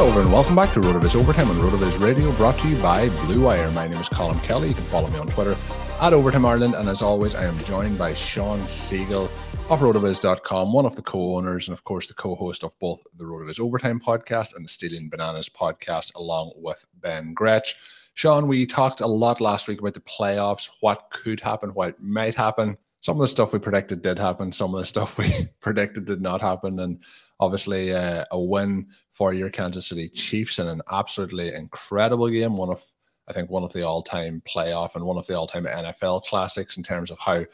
Hello, everyone. Welcome back to RotoViz Overtime on RotoViz Radio, brought to you by Blue Wire. My name is Colin Kelly. You can follow me on Twitter at Overtime Ireland. And as always, I am joined by Shawn Siegele of rotoviz.com, one of the co-owners and of course the co-host of both the Rotoviz Overtime podcast and the Stealing Bananas podcast, along with Ben Gretch. Shawn, we talked a lot last week about the playoffs, what could happen, what might happen. Some of the stuff we predicted did happen. Some of the stuff we predicted did not happen. And obviously, uh, a win for your Kansas City Chiefs in an absolutely incredible game. One of, I think, one of the all-time playoff and one of the all-time NFL classics in terms of how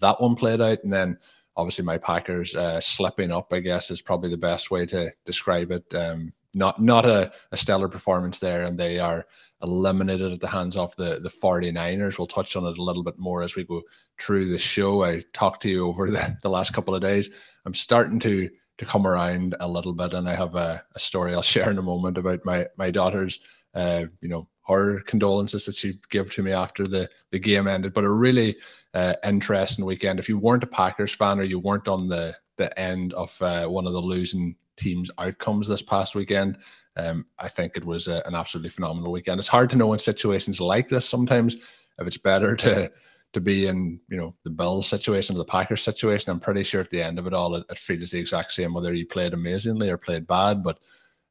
that one played out. And then obviously my Packers uh, slipping up, I guess, is probably the best way to describe it. Um, not not a, a, stellar performance there, and they are eliminated at the hands of the, the 49ers. We'll touch on it a little bit more as we go through the show. I talked to you over the, the last couple of days. I'm starting to to come around a little bit, and I have a, a story I'll share in a moment about my my daughter's uh, you know her condolences that she gave to me after the, the game ended. But a really uh, interesting weekend. If you weren't a Packers fan or you weren't on the the end of uh, one of the losing teams' outcomes this past weekend, um, I think it was a, an absolutely phenomenal weekend. It's hard to know in situations like this sometimes if it's better to to be in you know the Bills situation the Packers situation. I'm pretty sure at the end of it all, it, it feels the exact same whether you played amazingly or played bad. But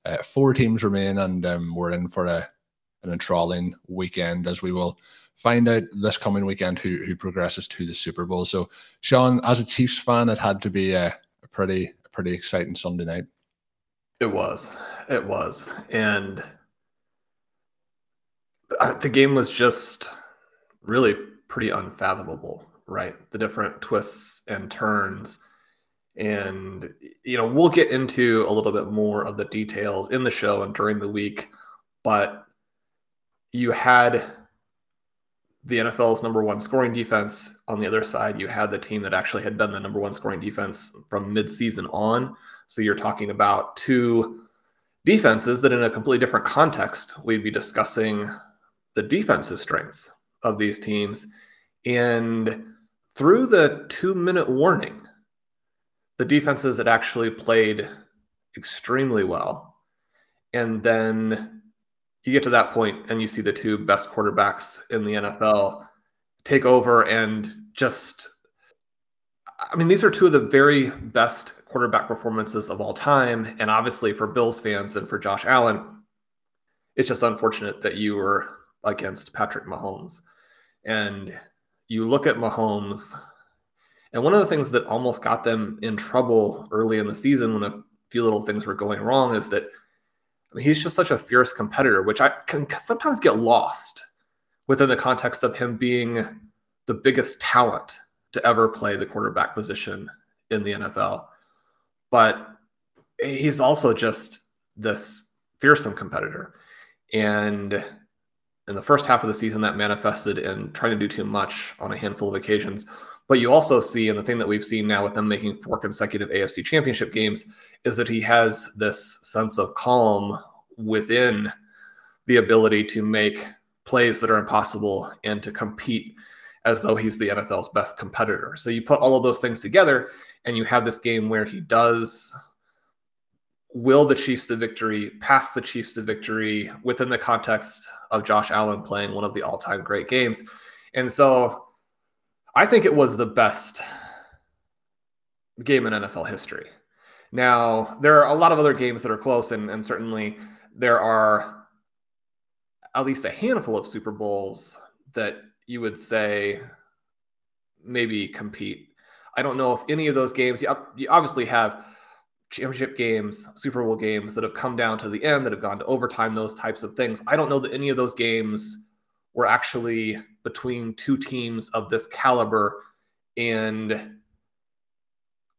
uh, four teams remain, and um, we're in for a an enthralling weekend as we will find out this coming weekend who who progresses to the Super Bowl. So, Shawn, as a Chiefs fan, it had to be a, a pretty a pretty exciting Sunday night. It was, it was, and the game was just really pretty unfathomable, right? The different twists and turns. And, you know, we'll get into a little bit more of the details in the show and during the week. But you had the NFL's number one scoring defense. On the other side, you had the team that actually had been the number one scoring defense from midseason on. So you're talking about two defenses that, in a completely different context, we'd be discussing the defensive strengths of these teams. And through the two minute warning, the defenses had actually played extremely well. And then you get to that point and you see the two best quarterbacks in the NFL take over and just I mean these are two of the very best quarterback performances of all time and obviously for Bills fans and for Josh Allen it's just unfortunate that you were against Patrick Mahomes and you look at Mahomes and one of the things that almost got them in trouble early in the season when a few little things were going wrong is that I mean, he's just such a fierce competitor, which I can sometimes get lost within the context of him being the biggest talent to ever play the quarterback position in the NFL. But he's also just this fearsome competitor. And in the first half of the season, that manifested in trying to do too much on a handful of occasions. But you also see, and the thing that we've seen now with them making four consecutive AFC championship games, is that he has this sense of calm within the ability to make plays that are impossible and to compete as though he's the NFL's best competitor. So you put all of those things together and you have this game where he does will the Chiefs to victory, pass the Chiefs to victory within the context of Josh Allen playing one of the all-time great games. And so I think it was the best game in NFL history. Now, there are a lot of other games that are close, and, and certainly there are at least a handful of Super Bowls that you would say maybe compete. I don't know if any of those games, you, you obviously have championship games, Super Bowl games that have come down to the end, that have gone to overtime, those types of things. I don't know that any of those games were actually between two teams of this caliber and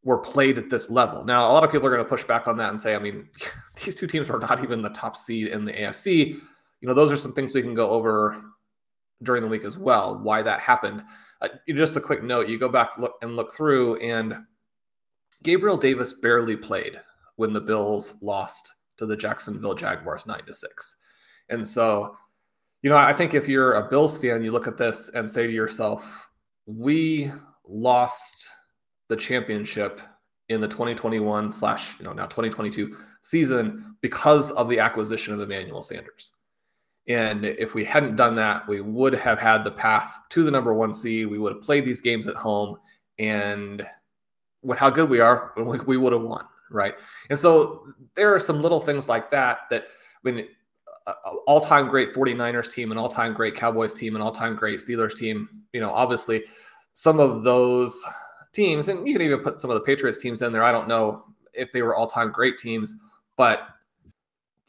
were played at this level. Now, a lot of people are going to push back on that and say, I mean, these two teams were not even the top seed in the AFC. You know, those are some things we can go over during the week as well, why that happened. Uh, just a quick note you go back look, and look through, and Gabriel Davis barely played when the Bills lost to the Jacksonville Jaguars 9 to 6. And so, you know, I think if you're a Bills fan, you look at this and say to yourself, we lost the championship in the 2021 slash you know now 2022 season because of the acquisition of Emmanuel Sanders. And if we hadn't done that, we would have had the path to the number one seed. We would have played these games at home, and with how good we are, we would have won, right? And so there are some little things like that that mean, all-time great 49ers team, an all-time great Cowboys team, an all-time great Steelers team. You know, obviously, some of those teams, and you can even put some of the Patriots teams in there. I don't know if they were all time great teams, but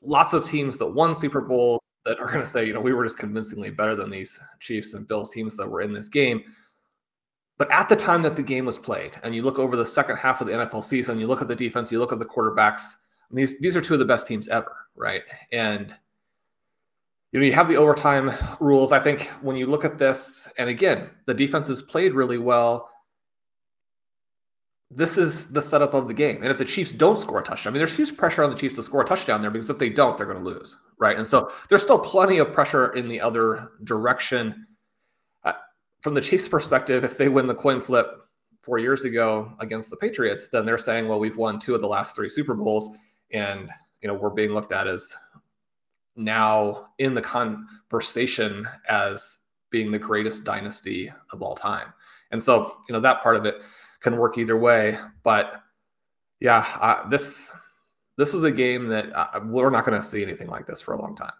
lots of teams that won Super Bowls that are going to say, you know, we were just convincingly better than these Chiefs and Bills teams that were in this game. But at the time that the game was played, and you look over the second half of the NFL season, you look at the defense, you look at the quarterbacks. these these are two of the best teams ever, right? And you know, you have the overtime rules. I think when you look at this, and again, the defenses played really well this is the setup of the game. And if the Chiefs don't score a touchdown, I mean, there's huge pressure on the Chiefs to score a touchdown there because if they don't, they're going to lose, right? And so there's still plenty of pressure in the other direction. From the Chiefs' perspective, if they win the coin flip four years ago against the Patriots, then they're saying, well, we've won two of the last three Super Bowls, and you know we're being looked at as now in the conversation as being the greatest dynasty of all time. And so, you know, that part of it can work either way. But yeah, this this was a game that uh, we're not going to see anything like this for a long time.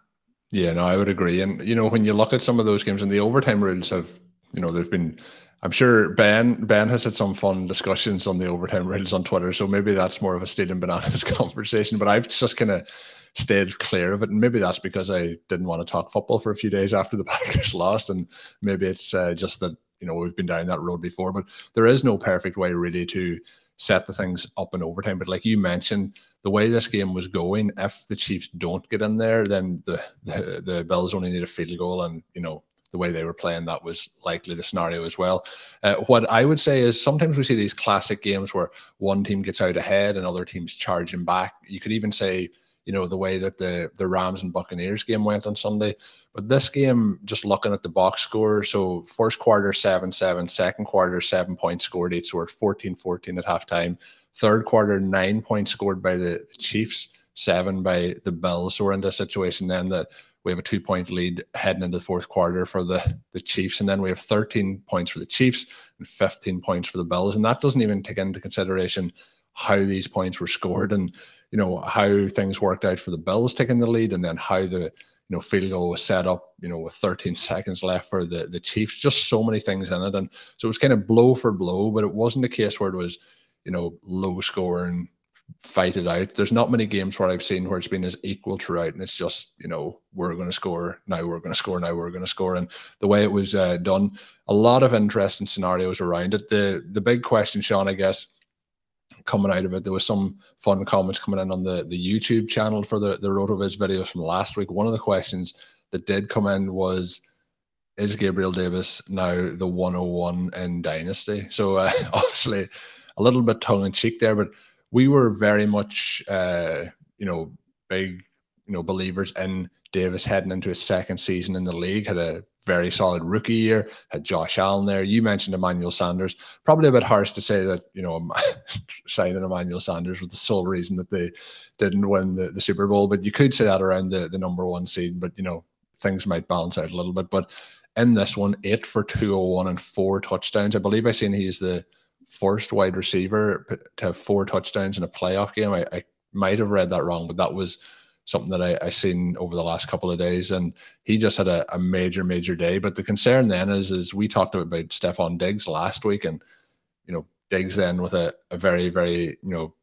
Yeah, no, I would agree. And you know, when you look at some of those games, and the overtime rules have, you know, they've been. I'm sure Ben Ben has had some fun discussions on the overtime rules on Twitter, so maybe that's more of a Stealing Bananas conversation. But I've just kind of stayed clear of it, and maybe that's because I didn't want to talk football for a few days after the Packers lost, and maybe it's uh, just that you know we've been down that road before but there is no perfect way really to set the things up in overtime but like you mentioned the way this game was going if the chiefs don't get in there then the the, the bills only need a field goal and you know the way they were playing that was likely the scenario as well uh, what i would say is sometimes we see these classic games where one team gets out ahead and other teams charging back you could even say you know the way that the the Rams and Buccaneers game went on Sunday. But this game, just looking at the box score, so first quarter 7 7, second quarter 7 points scored, eight scored 14 14 at halftime. Third quarter, nine points scored by the, Chiefs, seven by the Bills. So we're in a situation then that we have a two point lead heading into the fourth quarter for the, the Chiefs. And then we have 13 points for the Chiefs and 15 points for the Bills. And that doesn't even take into consideration how these points were scored and you know how things worked out for the Bills taking the lead, and then how the you know field goal was set up, you know, with 13 seconds left for the the Chiefs. Just so many things in it, and so it was kind of blow for blow, but it wasn't a case where it was you know low scoring fight it out. There's not many games where I've seen where it's been as equal throughout, and it's just you know we're going to score now, we're going to score now, we're going to score, and the way it was uh, done, a lot of interesting scenarios around it. The the big question, Shawn, I guess, coming out of it. There was some fun comments coming in on the, the YouTube channel for the, the RotoViz videos from last week. One of the questions that did come in was, is Gabriel Davis now the 101 in Dynasty? So uh, obviously a little bit tongue in cheek there, but we were very much, uh, you know, big, you know, believers in Davis heading into his second season in the league had a very solid rookie year. Had Josh Allen there. You mentioned Emmanuel Sanders. Probably a bit harsh to say that you know signing Emmanuel Sanders was the sole reason that they didn't win the, the Super Bowl. But you could say that around the the number one seed. But you know things might balance out a little bit. But in this one, eight for 201 and four touchdowns. I believe I seen he's the first wide receiver to have four touchdowns in a playoff game. I, I might have read that wrong, but that was something that I, I seen over the last couple of days. And he just had a, a major, major day. But the concern then is, is we talked about Stefon Diggs last week, and you know, Diggs then with a, a very, very, you know,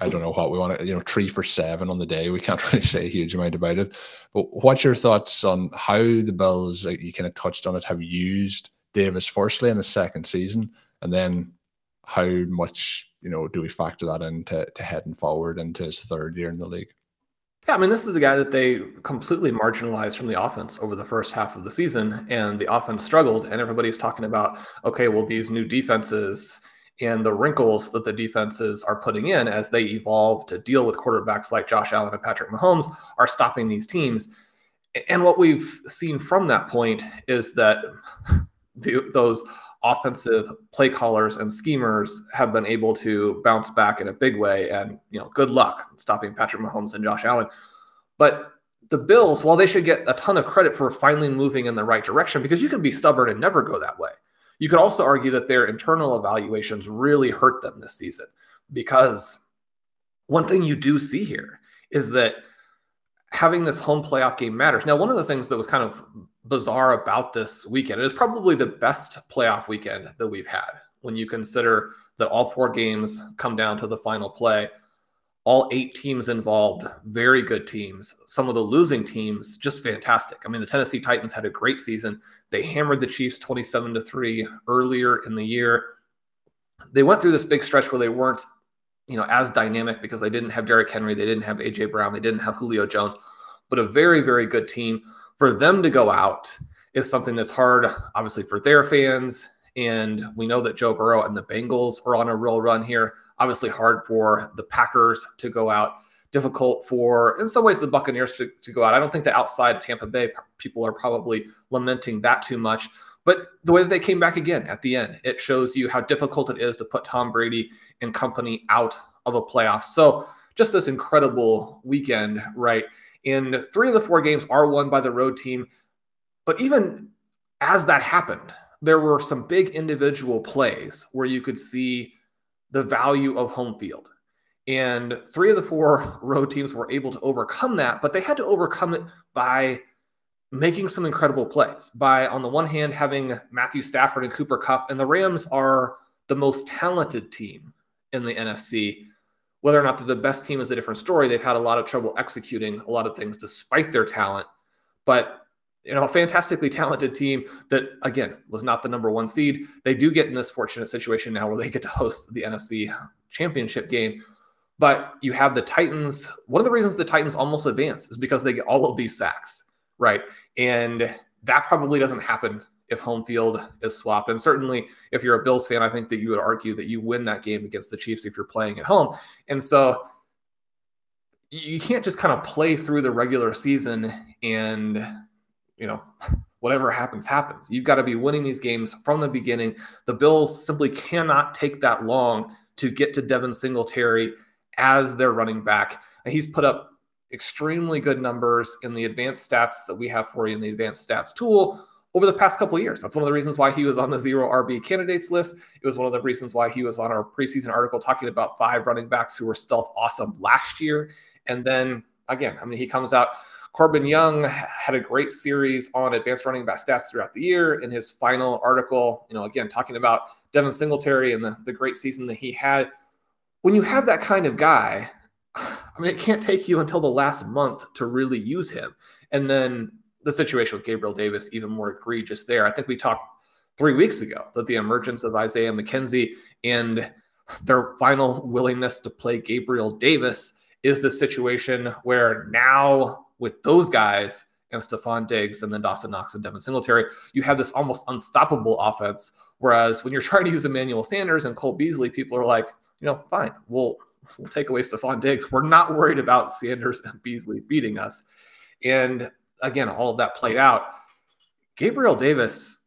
I don't know what we want to, you know, three for seven on the day. We can't really say a huge amount about it. But what's your thoughts on how the Bills, like you kind of touched on it, have used Davis firstly in his second season, and then how much you know do we factor that into to heading forward into his third year in the league? Yeah, I mean, this is the guy that they completely marginalized from the offense over the first half of the season, and the offense struggled. And everybody's talking about, okay, well, these new defenses and the wrinkles that the defenses are putting in as they evolve to deal with quarterbacks like Josh Allen and Patrick Mahomes are stopping these teams. And what we've seen from that point is that the, those offensive play callers and schemers have been able to bounce back in a big way. And, you know, good luck stopping Patrick Mahomes and Josh Allen. But the Bills, while they should get a ton of credit for finally moving in the right direction, because you can be stubborn and never go that way, you could also argue that their internal evaluations really hurt them this season. Because one thing you do see here is that having this home playoff game matters. Now, one of the things that was kind of bizarre about this weekend, it is probably the best playoff weekend that we've had when you consider that all four games come down to the final play. All eight teams involved, very good teams. Some of the losing teams, just fantastic. I mean, the Tennessee Titans had a great season. They hammered the Chiefs 27 to 3 earlier in the year. They went through this big stretch where they weren't you know, as dynamic because they didn't have Derrick Henry, they didn't have AJ Brown, they didn't have Julio Jones, but a very, very good team. For them to go out is something that's hard, obviously, for their fans. And we know that Joe Burrow and the Bengals are on a real run here. Obviously, hard for the Packers to go out. Difficult for, in some ways, the Buccaneers to, to go out. I don't think that outside of Tampa Bay, people are probably lamenting that too much. But the way that they came back again at the end, it shows you how difficult it is to put Tom Brady and company out of a playoff. So just this incredible weekend, right? And three of the four games are won by the road team. But even as that happened, there were some big individual plays where you could see the value of home field. And three of the four road teams were able to overcome that, but they had to overcome it by making some incredible plays by, on the one hand, having Matthew Stafford and Cooper Kupp, and the Rams are the most talented team in the NFC. Whether or not they're the best team is a different story. They've had a lot of trouble executing a lot of things despite their talent, but you know, a fantastically talented team that again was not the number one seed. They do get in this fortunate situation now where they get to host the NFC championship game. But you have the Titans. One of the reasons the Titans almost advance is because they get all of these sacks right? And that probably doesn't happen if home field is swapped. And certainly, if you're a Bills fan, I think that you would argue that you win that game against the Chiefs if you're playing at home. And so you can't just kind of play through the regular season and, you know, whatever happens, happens. You've got to be winning these games from the beginning. The Bills simply cannot take that long to get to Devin Singletary as their running back. And he's put up extremely good numbers in the advanced stats that we have for you in the advanced stats tool over the past couple years. That's one of the reasons why he was on the zero RB candidates list. It was one of the reasons why he was on our preseason article talking about five running backs who were stealth awesome last year. And then again, I mean, he comes out. Corbin Young had a great series on advanced running back stats throughout the year. In his final article, you know, again, talking about Devin Singletary and the, the great season that he had. When you have that kind of guy, I mean, it can't take you until the last month to really use him. And then the situation with Gabriel Davis, even more egregious there. I think we talked three weeks ago that the emergence of Isaiah McKenzie and their final willingness to play Gabriel Davis is the situation where now with those guys and Stefon Diggs and then Dawson Knox and Devin Singletary, you have this almost unstoppable offense. Whereas when you're trying to use Emmanuel Sanders and Cole Beasley, people are like, you know, fine, we'll we'll take away Stefon Diggs. We're not worried about Sanders and Beasley beating us. And again, all of that played out. Gabriel Davis,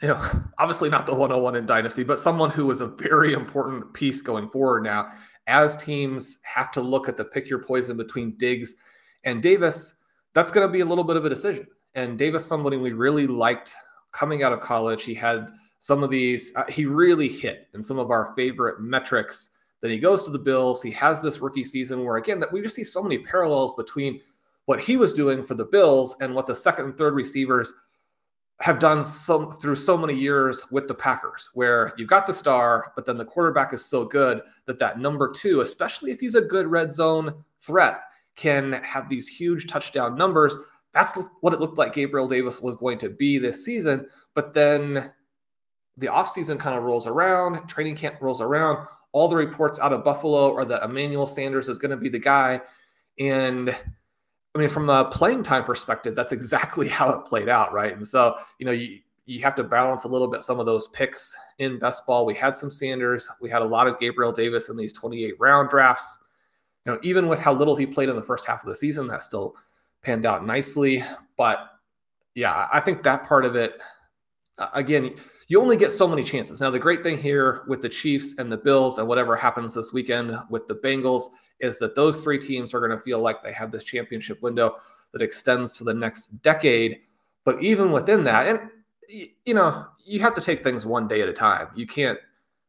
you know, obviously not the 101 in Dynasty, but someone who was a very important piece going forward now. As teams have to look at the pick your poison between Diggs and Davis, that's going to be a little bit of a decision. And Davis, somebody we really liked coming out of college. He had some of these, uh, he really hit in some of our favorite metrics. Then he goes to the Bills. He has this rookie season where, again, that we just see so many parallels between what he was doing for the Bills and what the second and third receivers have done through so many years with the Packers, where you've got the star, but then the quarterback is so good that that number two, especially if he's a good red zone threat, can have these huge touchdown numbers. That's what it looked like Gabriel Davis was going to be this season. But then the offseason kind of rolls around, training camp rolls around. All the reports out of Buffalo are that Emmanuel Sanders is going to be the guy. And I mean, from a playing time perspective, that's exactly how it played out, right? And so, you know, you you have to balance a little bit some of those picks in best ball. We had some Sanders, we had a lot of Gabriel Davis in these 28 round drafts. You know, even with how little he played in the first half of the season, that still panned out nicely. But yeah, I think that part of it, again, you only get so many chances. Now, the great thing here with the Chiefs and the Bills and whatever happens this weekend with the Bengals is that those three teams are going to feel like they have this championship window that extends for the next decade. But even within that, and you know, you have to take things one day at a time. You can't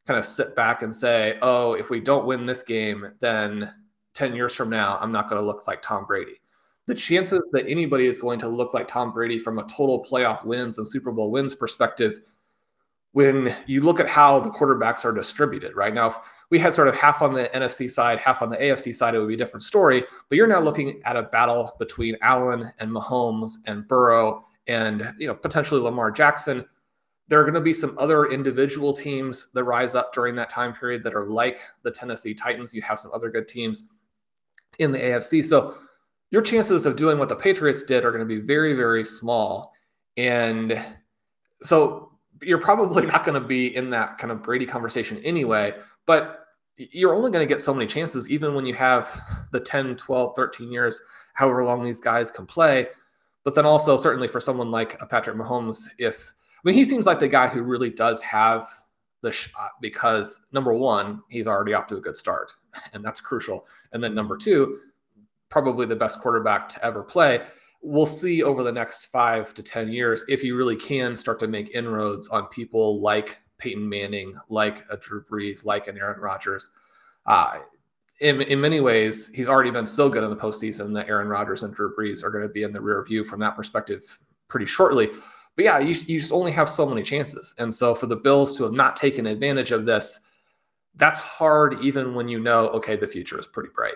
kind of sit back and say, oh, if we don't win this game, then 10 years from now, I'm not going to look like Tom Brady. The chances that anybody is going to look like Tom Brady from a total playoff wins and Super Bowl wins perspective when you look at how the quarterbacks are distributed right? Now if we had sort of half on the nfc side half on the afc side it would be a different story but you're now looking at a battle between allen and mahomes and burrow and you know potentially lamar jackson. There are going to be some other individual teams that rise up during that time period that are like the tennessee titans. You have some other good teams in the afc so your chances of doing what the patriots did are going to be very very small. And so you're probably not going to be in that kind of Brady conversation anyway, but you're only going to get so many chances, even when you have the 10, 12, 13 years, however long these guys can play. But then also, certainly for someone like a Patrick Mahomes, if I mean, he seems like the guy who really does have the shot because number one, he's already off to a good start, and that's crucial. And then number two, probably the best quarterback to ever play we'll see over the next five to 10 years if you really can start to make inroads on people like Peyton Manning, like a Drew Brees, like an Aaron Rodgers. Uh, in, in many ways, he's already been so good in the postseason that Aaron Rodgers and Drew Brees are going to be in the rear view from that perspective pretty shortly. But yeah, you, you just only have so many chances. And so for the Bills to have not taken advantage of this, that's hard even when you know, okay, the future is pretty bright.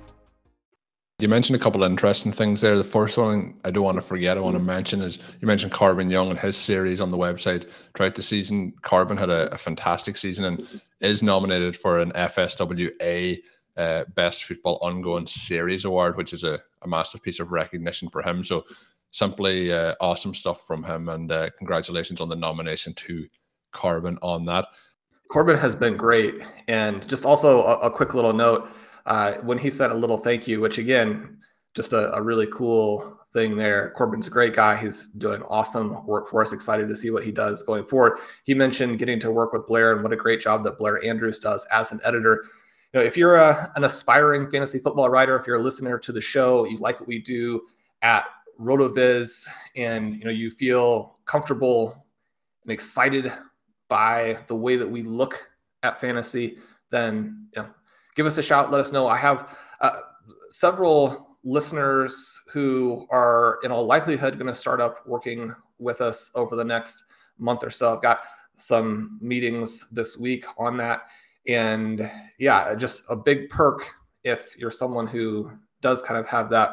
You mentioned a couple of interesting things there. The first one I don't want to forget, I want to mention is you mentioned Corbin Young and his series on the website throughout the season. Corbin had a, a fantastic season and is nominated for an FSWA uh, Best Football Ongoing Series Award, which is a, a massive piece of recognition for him. So simply uh, awesome stuff from him, and uh, congratulations on the nomination to Corbin on that. Corbin has been great, and just also a, a quick little note uh, when he said a little thank you, which again, just a, a, really cool thing there. Corbin's a great guy. He's doing awesome work for us. Excited to see what he does going forward. He mentioned getting to work with Blair and what a great job that Blair Andrews does as an editor. You know, if you're a, an aspiring fantasy football writer, if you're a listener to the show, you like what we do at RotoViz, and you know you feel comfortable and excited by the way that we look at fantasy, then you know, give us a shout. Let us know. I have uh, several listeners who are in all likelihood going to start up working with us over the next month or so. I've got some meetings this week on that. And yeah, just a big perk if you're someone who does kind of have that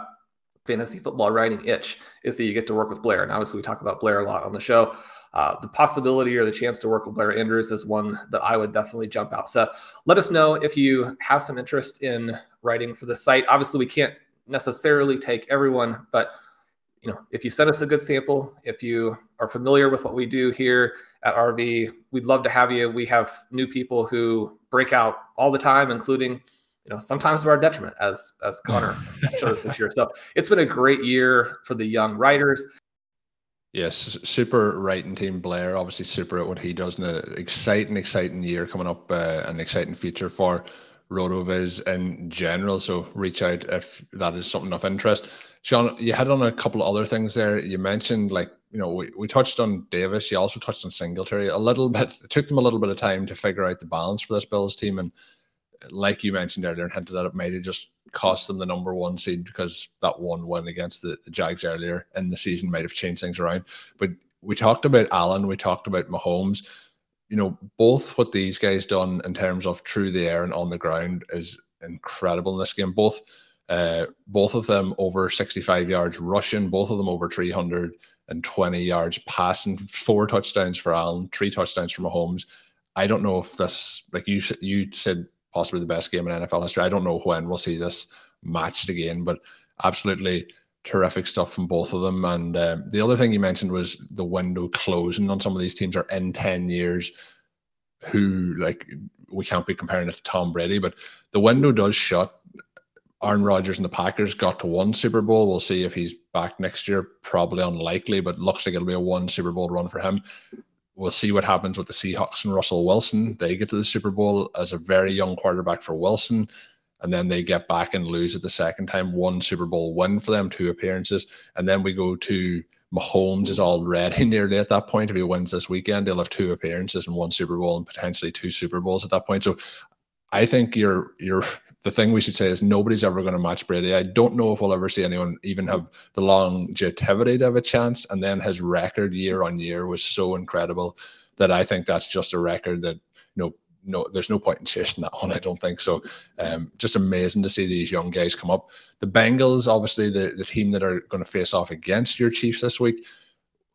fantasy football writing itch is that you get to work with Blair. And obviously, we talk about Blair a lot on the show. Uh, the possibility or the chance to work with Blair Andrews is one that I would definitely jump out. So let us know if you have some interest in writing for the site. Obviously, we can't necessarily take everyone, but you know, if you send us a good sample, if you are familiar with what we do here at RV, we'd love to have you. We have new people who break out all the time, including you know sometimes to our detriment, as as Connor shows us this year. So it's been a great year for the young writers. Yes, super writing team Blair. Obviously, super at what he does. in an exciting, exciting year coming up, uh, an exciting future for RotoViz in general. So reach out if that is something of interest. Shawn, you had on a couple of other things there. You mentioned like you know we, we touched on Davis. You also touched on Singletary a little bit. It took them a little bit of time to figure out the balance for this Bills team, and like you mentioned earlier and hinted at, it might have just cost them the number one seed because that one win against the, the Jags earlier in the season might have changed things around. But we talked about Allen, we talked about Mahomes. You know, both what these guys done in terms of through the air and on the ground is incredible in this game. Both uh, both of them over 65 yards rushing, both of them over 320 yards passing, four touchdowns for Allen, three touchdowns for Mahomes. I don't know if this, like you you said, possibly the best game in NFL history. I don't know when we'll see this matched again, but absolutely terrific stuff from both of them. And um, the other thing you mentioned was the window closing on some of these teams are in 10 years who like we can't be comparing it to Tom Brady, but the window does shut. Aaron Rodgers and the Packers got to one Super Bowl. We'll see if he's back next year. Probably unlikely, but looks like it'll be a one Super Bowl run for him. We'll see what happens with the Seahawks and Russell Wilson. They get to the Super Bowl as a very young quarterback for Wilson, and then they get back and lose it the second time. One Super Bowl win for them, two appearances, and then we go to Mahomes is already nearly at that point. If he wins this weekend, he'll have two appearances and one Super Bowl and potentially two Super Bowls at that point. So I think you're you're the thing we should say is nobody's ever going to match Brady. I don't know if we'll ever see anyone even have the longevity to have a chance. And then his record year on year was so incredible that I think that's just a record that you know no, there's no point in chasing that one. I don't think so. Um, just amazing to see these young guys come up. The Bengals, obviously, the, the team that are going to face off against your Chiefs this week.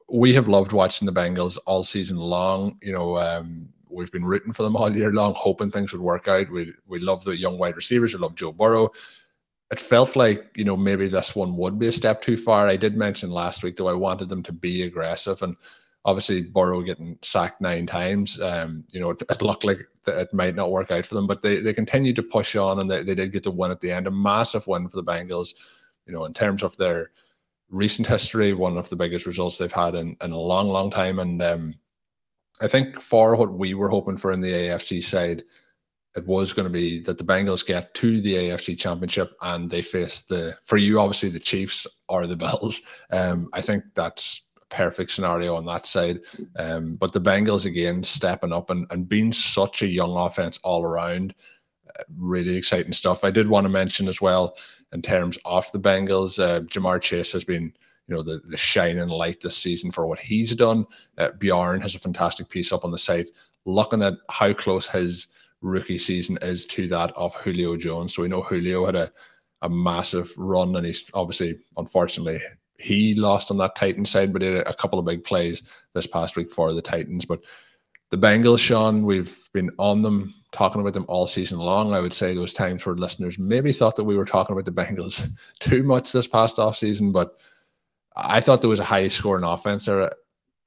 We have loved watching the Bengals all season long. You know, um, we've been rooting for them all year long, hoping things would work out. We we love the young wide receivers. We love Joe Burrow. It felt like you know maybe this one would be a step too far. I did mention last week though I wanted them to be aggressive, and obviously Burrow getting sacked nine times. Um, you know it, it looked like it might not work out for them, but they they continued to push on, and they, they did get the win at the end. A massive win for the Bengals. You know in terms of their recent history, one of the biggest results they've had in, in a long, long time. And um, I think for what we were hoping for in the AFC side, it was going to be that the Bengals get to the AFC Championship and they face the, for you, obviously, the Chiefs or the Bills. Um, I think that's a perfect scenario on that side. Um, but the Bengals, again, stepping up and, and being such a young offense all around, uh, really exciting stuff. I did want to mention as well, in terms of the Bengals, uh, Ja'Marr Chase has been you know the the shining light this season for what he's done. Uh, Bjorn has a fantastic piece up on the site looking at how close his rookie season is to that of Julio Jones. So we know Julio had a a massive run, and he's obviously unfortunately he lost on that Titan side, but had a couple of big plays this past week for the Titans. But the Bengals, Shawn, we've been on them, talking about them all season long. I would say those times where listeners maybe thought that we were talking about the Bengals too much this past off season, but I thought there was a high scoring offense there. I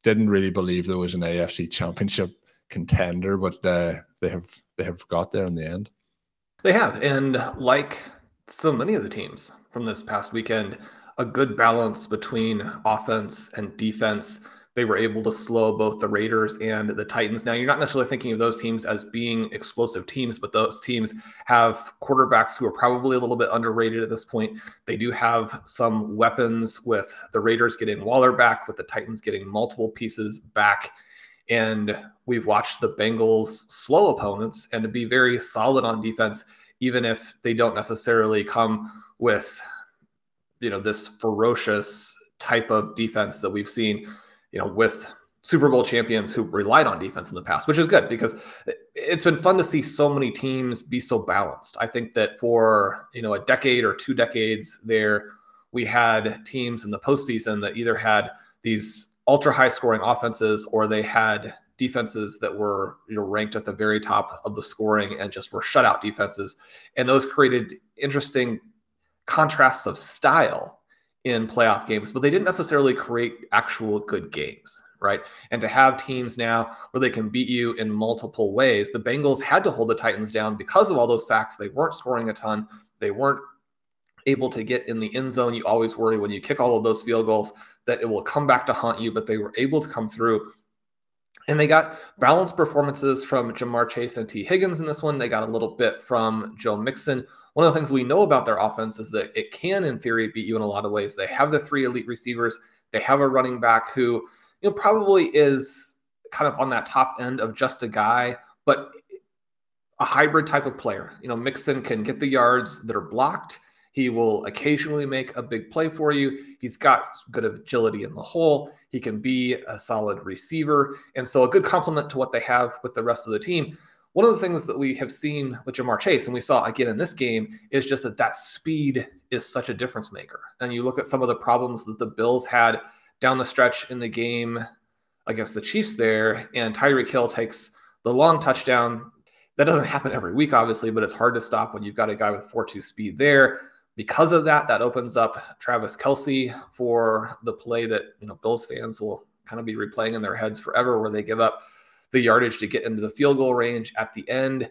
didn't really believe there was an AFC championship contender, but uh, they have they have got there in the end. They have, and like so many of the teams from this past weekend, a good balance between offense and defense. They were able to slow both the Raiders and the Titans. Now, you're not necessarily thinking of those teams as being explosive teams, but those teams have quarterbacks who are probably a little bit underrated at this point. They do have some weapons with the Raiders getting Waller back, with the Titans getting multiple pieces back. And we've watched the Bengals slow opponents and to be very solid on defense, even if they don't necessarily come with, you know, this ferocious type of defense that we've seen you know, with Super Bowl champions who relied on defense in the past, which is good because it's been fun to see so many teams be so balanced. I think that for you know a decade or two decades there, we had teams in the postseason that either had these ultra high scoring offenses or they had defenses that were you know ranked at the very top of the scoring and just were shutout defenses, and those created interesting contrasts of style in playoff games, but they didn't necessarily create actual good games, right? And to have teams now where they can beat you in multiple ways, the Bengals had to hold the Titans down because of all those sacks. They weren't scoring a ton, they weren't able to get in the end zone. You always worry when you kick all of those field goals that it will come back to haunt you, but they were able to come through. And they got balanced performances from Ja'Marr Chase and Tee Higgins in this one. They got a little bit from Joe Mixon one of the things we know about their offense is that it can, in theory, beat you in a lot of ways. They have the three elite receivers. They have a running back who, you know, probably is kind of on that top end of just a guy, but a hybrid type of player. You know, Mixon can get the yards that are blocked. He will occasionally make a big play for you. He's got good agility in the hole. He can be a solid receiver. And so, a good complement to what they have with the rest of the team one of the things that we have seen with Ja'Marr Chase, and we saw again in this game, is just that that speed is such a difference maker. And you look at some of the problems that the Bills had down the stretch in the game against the Chiefs there, and Tyreek Hill takes the long touchdown. That doesn't happen every week, obviously, but it's hard to stop when you've got a guy with 4 2 speed there. Because of that, that opens up Travis Kelce for the play that you know Bills fans will kind of be replaying in their heads forever, where they give up the yardage to get into the field goal range at the end.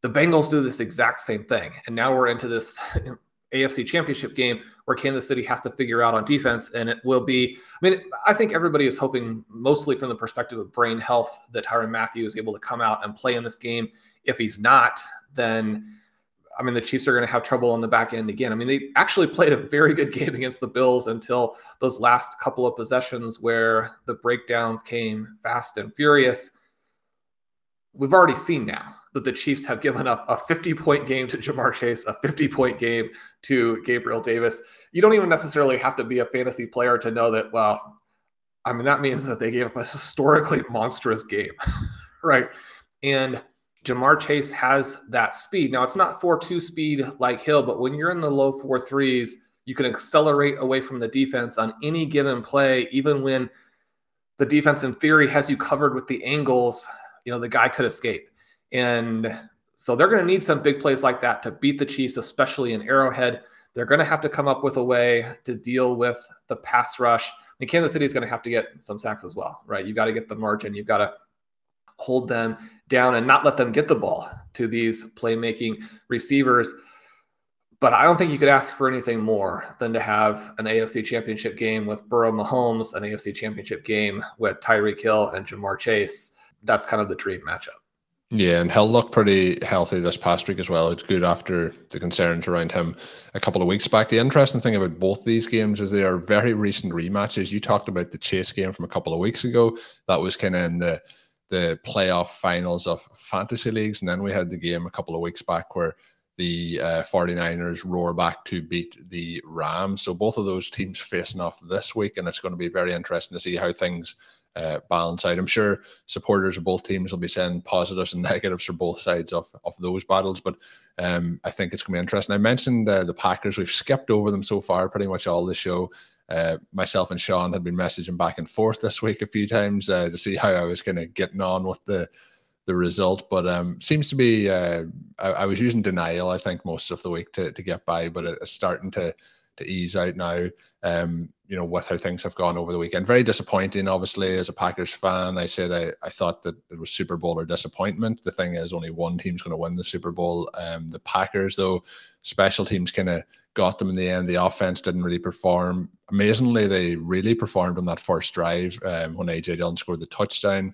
The Bengals do this exact same thing. And now we're into this AFC championship game where Kansas City has to figure out on defense. And it will be, I mean, I think everybody is hoping, mostly from the perspective of brain health, that Tyrann Mathieu is able to come out and play in this game. If he's not, then I mean, the Chiefs are going to have trouble on the back end again. I mean, they actually played a very good game against the Bills until those last couple of possessions where the breakdowns came fast and furious we've already seen now that the Chiefs have given up a 50 point game to Ja'Marr Chase, a 50 point game to Gabriel Davis. You don't even necessarily have to be a fantasy player to know that, well, I mean, that means that they gave up a historically monstrous game, right? And Ja'Marr Chase has that speed. Now, it's not 4 2 speed like Hill, but when you're in the low 4 threes, you can accelerate away from the defense on any given play, even when the defense, in theory, has you covered with the angles you know, the guy could escape. And so they're going to need some big plays like that to beat the Chiefs, especially in Arrowhead. They're going to have to come up with a way to deal with the pass rush. I mean, Kansas City is going to have to get some sacks as well, right? You've got to get the margin. You've got to hold them down and not let them get the ball to these playmaking receivers. But I don't think you could ask for anything more than to have an AFC championship game with Burrow Mahomes, an AFC championship game with Tyreek Hill and Ja'Marr Chase. That's kind of the dream matchup. Yeah, and he'll look pretty healthy this past week as well. It's good after the concerns around him a couple of weeks back. The interesting thing about both these games is they are very recent rematches. You talked about the Chase game from a couple of weeks ago. That was kind of in the the playoff finals of fantasy leagues. And then we had the game a couple of weeks back where the uh, 49ers roar back to beat the Rams. So both of those teams facing off this week, and it's going to be very interesting to see how things uh, balance out. I'm sure supporters of both teams will be saying positives and negatives for both sides of, of those battles, but um, I think it's going to be interesting. I mentioned uh, the Packers. We've skipped over them so far, pretty much all the show. Uh, myself and Shawn had been messaging back and forth this week a few times uh, to see how I was kind of getting on with the the result, but um, seems to be. Uh, I, I, was using denial, I think, most of the week to, to get by, but it's starting to to ease out now. Um, you know, with how things have gone over the weekend. Very disappointing, obviously, as a Packers fan. I said I, I thought that it was Super Bowl or disappointment. The thing is, only one team's going to win the Super Bowl. Um, the Packers, though, special teams kind of got them in the end. The offense didn't really perform. Amazingly, they really performed on that first drive um, when AJ Dillon scored the touchdown.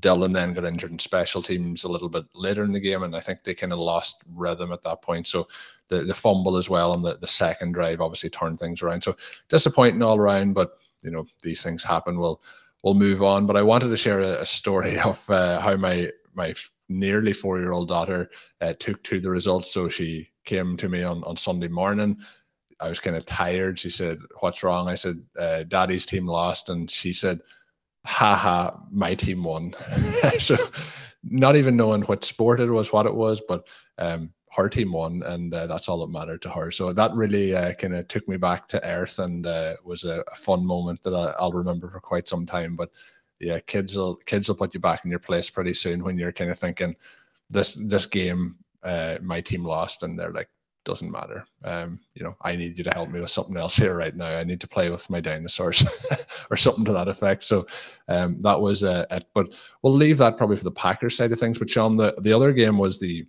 Dillon then got injured in special teams a little bit later in the game, and I think they kind of lost rhythm at that point. So the the fumble as well on the, the second drive obviously turned things around. So disappointing all around, but you know these things happen. We'll we'll move on. But I wanted to share a, a story of uh, how my my nearly four year old daughter uh, took to the results. So she came to me on on Sunday morning. I was kind of tired. She said, "What's wrong?" I said, uh, "Daddy's team lost," and she said haha, my team won. so not even knowing what sport it was, what it was, but um, her team won, and uh, that's all that mattered to her. So that really uh, kind of took me back to earth, and uh, was a, a, fun moment that I, will remember for quite some time. But yeah, kids will kids will put you back in your place pretty soon when you're kind of thinking this this game, uh, my team lost, and they're like, doesn't matter. Um, you know, I need you to help me with something else here right now. I need to play with my dinosaurs or something to that effect. So um, that was uh, it. But we'll leave that probably for the Packers side of things. But Shawn, the, the other game was the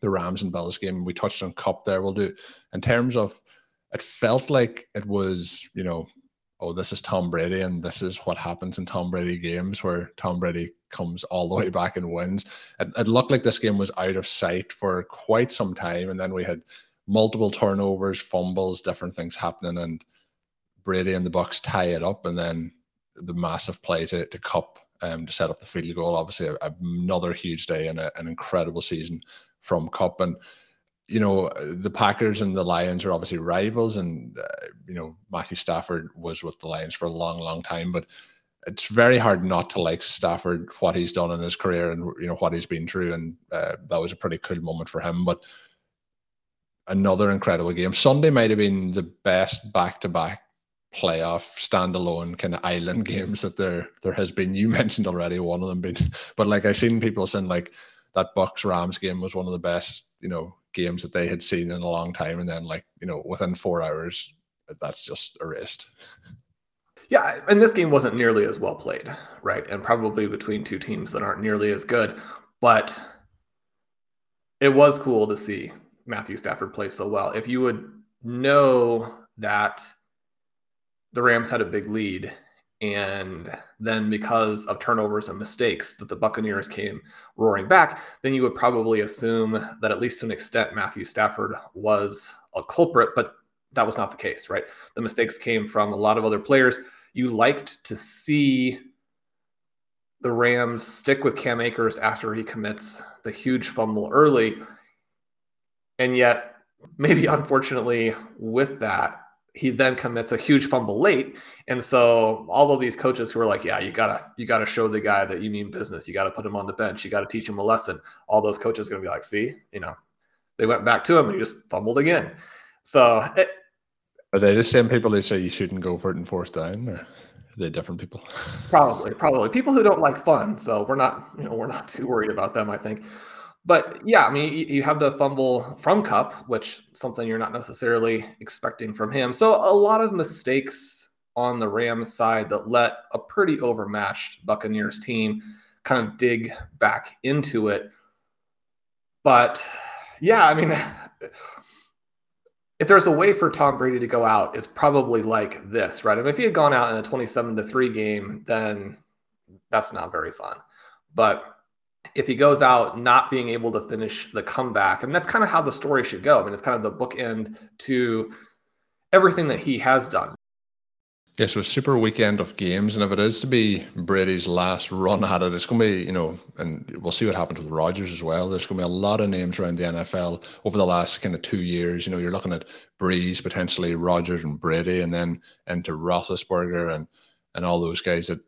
the Rams and Bills game. We touched on Kupp there. We'll do in terms of it felt like it was, you know, oh, this is Tom Brady, and this is what happens in Tom Brady games where Tom Brady comes all the way back and wins. It, it, looked like this game was out of sight for quite some time, and then we had multiple turnovers, fumbles, different things happening, and Brady and the Bucs tie it up, and then the massive play to, to Kupp um, to set up the field goal. Obviously, a, another huge day and a, an incredible season from Kupp. and you know, the Packers and the Lions are obviously rivals, and uh, you know Matthew Stafford was with the Lions for a long, long time. But it's very hard not to like Stafford, what he's done in his career, and you know what he's been through, and uh, that was a pretty cool moment for him. But another incredible game. Sunday might have been the best back-to-back playoff standalone kind of island games that there there has been. You mentioned already one of them being, but like I've seen people saying like that Bucs Rams game was one of the best, you know, games that they had seen in a long time. And then, like, you know, within four hours, that's just erased. Yeah, and this game wasn't nearly as well played, right? And probably between two teams that aren't nearly as good. But it was cool to see Matthew Stafford play so well. If you would know that the Rams had a big lead and then because of turnovers and mistakes that the Buccaneers came roaring back, then you would probably assume that at least to an extent Matthew Stafford was a culprit, but that was not the case, right? The mistakes came from a lot of other players. You liked to see the Rams stick with Cam Akers after he commits the huge fumble early. And yet, maybe unfortunately, with that, he then commits a huge fumble late. And so all of these coaches who are like, yeah, you gotta, you gotta show the guy that you mean business. You gotta put him on the bench. You gotta teach him a lesson. All those coaches are gonna be like, see, you know, they went back to him and he just fumbled again. So it, are they the same people who say you shouldn't go for it in fourth down? Or are they different people? probably, probably people who don't like fun. So we're not, you know, we're not too worried about them. I think. But yeah, I mean, you, have the fumble from Kupp, which something you're not necessarily expecting from him. So a lot of mistakes on the Rams side that let a pretty overmatched Buccaneers team kind of dig back into it. But yeah, I mean, if there's a way for Tom Brady to go out, it's probably like this, right? I mean, if he had gone out in a 27 to 3 game, then that's not very fun. But if he goes out not being able to finish the comeback, and that's kind of how the story should go. I mean, it's kind of the bookend to everything that he has done. Yeah, so a super weekend of games, and if it is to be Brady's last run at it, it's going to be, you know, and we'll see what happens with Rodgers as well. There's going to be a lot of names around the NFL over the last kind of two years. You know, you're looking at Brees, potentially Rodgers and Brady, and then into Roethlisberger and and all those guys that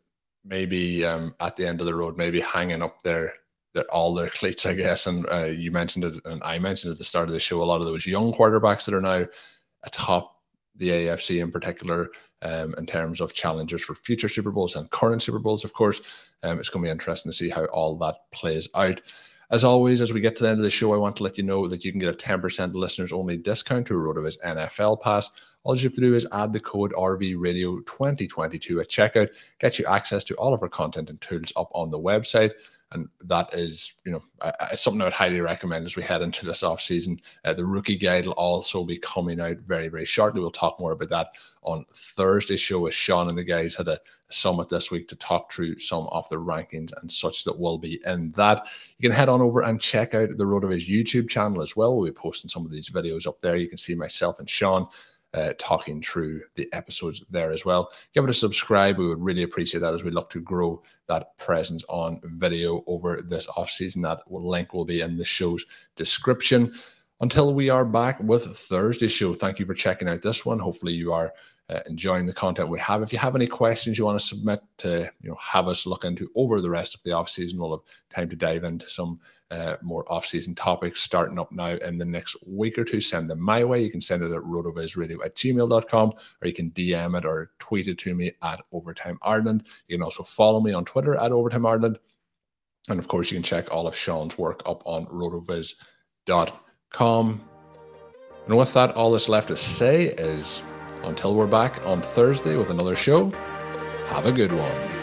maybe um, at the end of the road, maybe hanging up their their all their cleats, I guess. And uh, you mentioned it, and I mentioned at the start of the show, a lot of those young quarterbacks that are now atop the AFC in particular um, in terms of challengers for future Super Bowls and current Super Bowls, of course. Um, it's going to be interesting to see how all that plays out. As always, as we get to the end of the show, I want to let you know that you can get a 10% listeners only discount to RotoViz NFL Pass. All you have to do is add the code RV 2022 at checkout, get you access to all of our content and tools up on the website and that is you know uh, something I would highly recommend as we head into this off season. Uh, the rookie guide will also be coming out very very shortly. We'll talk more about that on Thursday's show with Shawn and the guys had a, summit this week to talk through some of the rankings and such that will be in that. You can head on over and check out the RotoViz YouTube channel as well. We'll be posting some of these videos up there. You can see myself and Shawn uh, talking through the episodes there as well. Give it a subscribe. We would really appreciate that as we look to grow that presence on video over this off season. That link will be in the show's description. Until we are back with Thursday show, thank you for checking out this one. Hopefully, you are uh, enjoying the content we have. If you have any questions you want to submit to, you know, have us look into over the rest of the off season, we'll have time to dive into some uh, more off-season topics starting up now in the next week or two, send them my way. You can send it at rotovizradio at gmail.com or you can DM it or tweet it to me at Overtime Ireland. You can also follow me on Twitter at Overtime Ireland. And of course, you can check all of Shawn's work up on rotoviz.com. And with that, all that's left to say is until we're back on Thursday with another show, have a good one.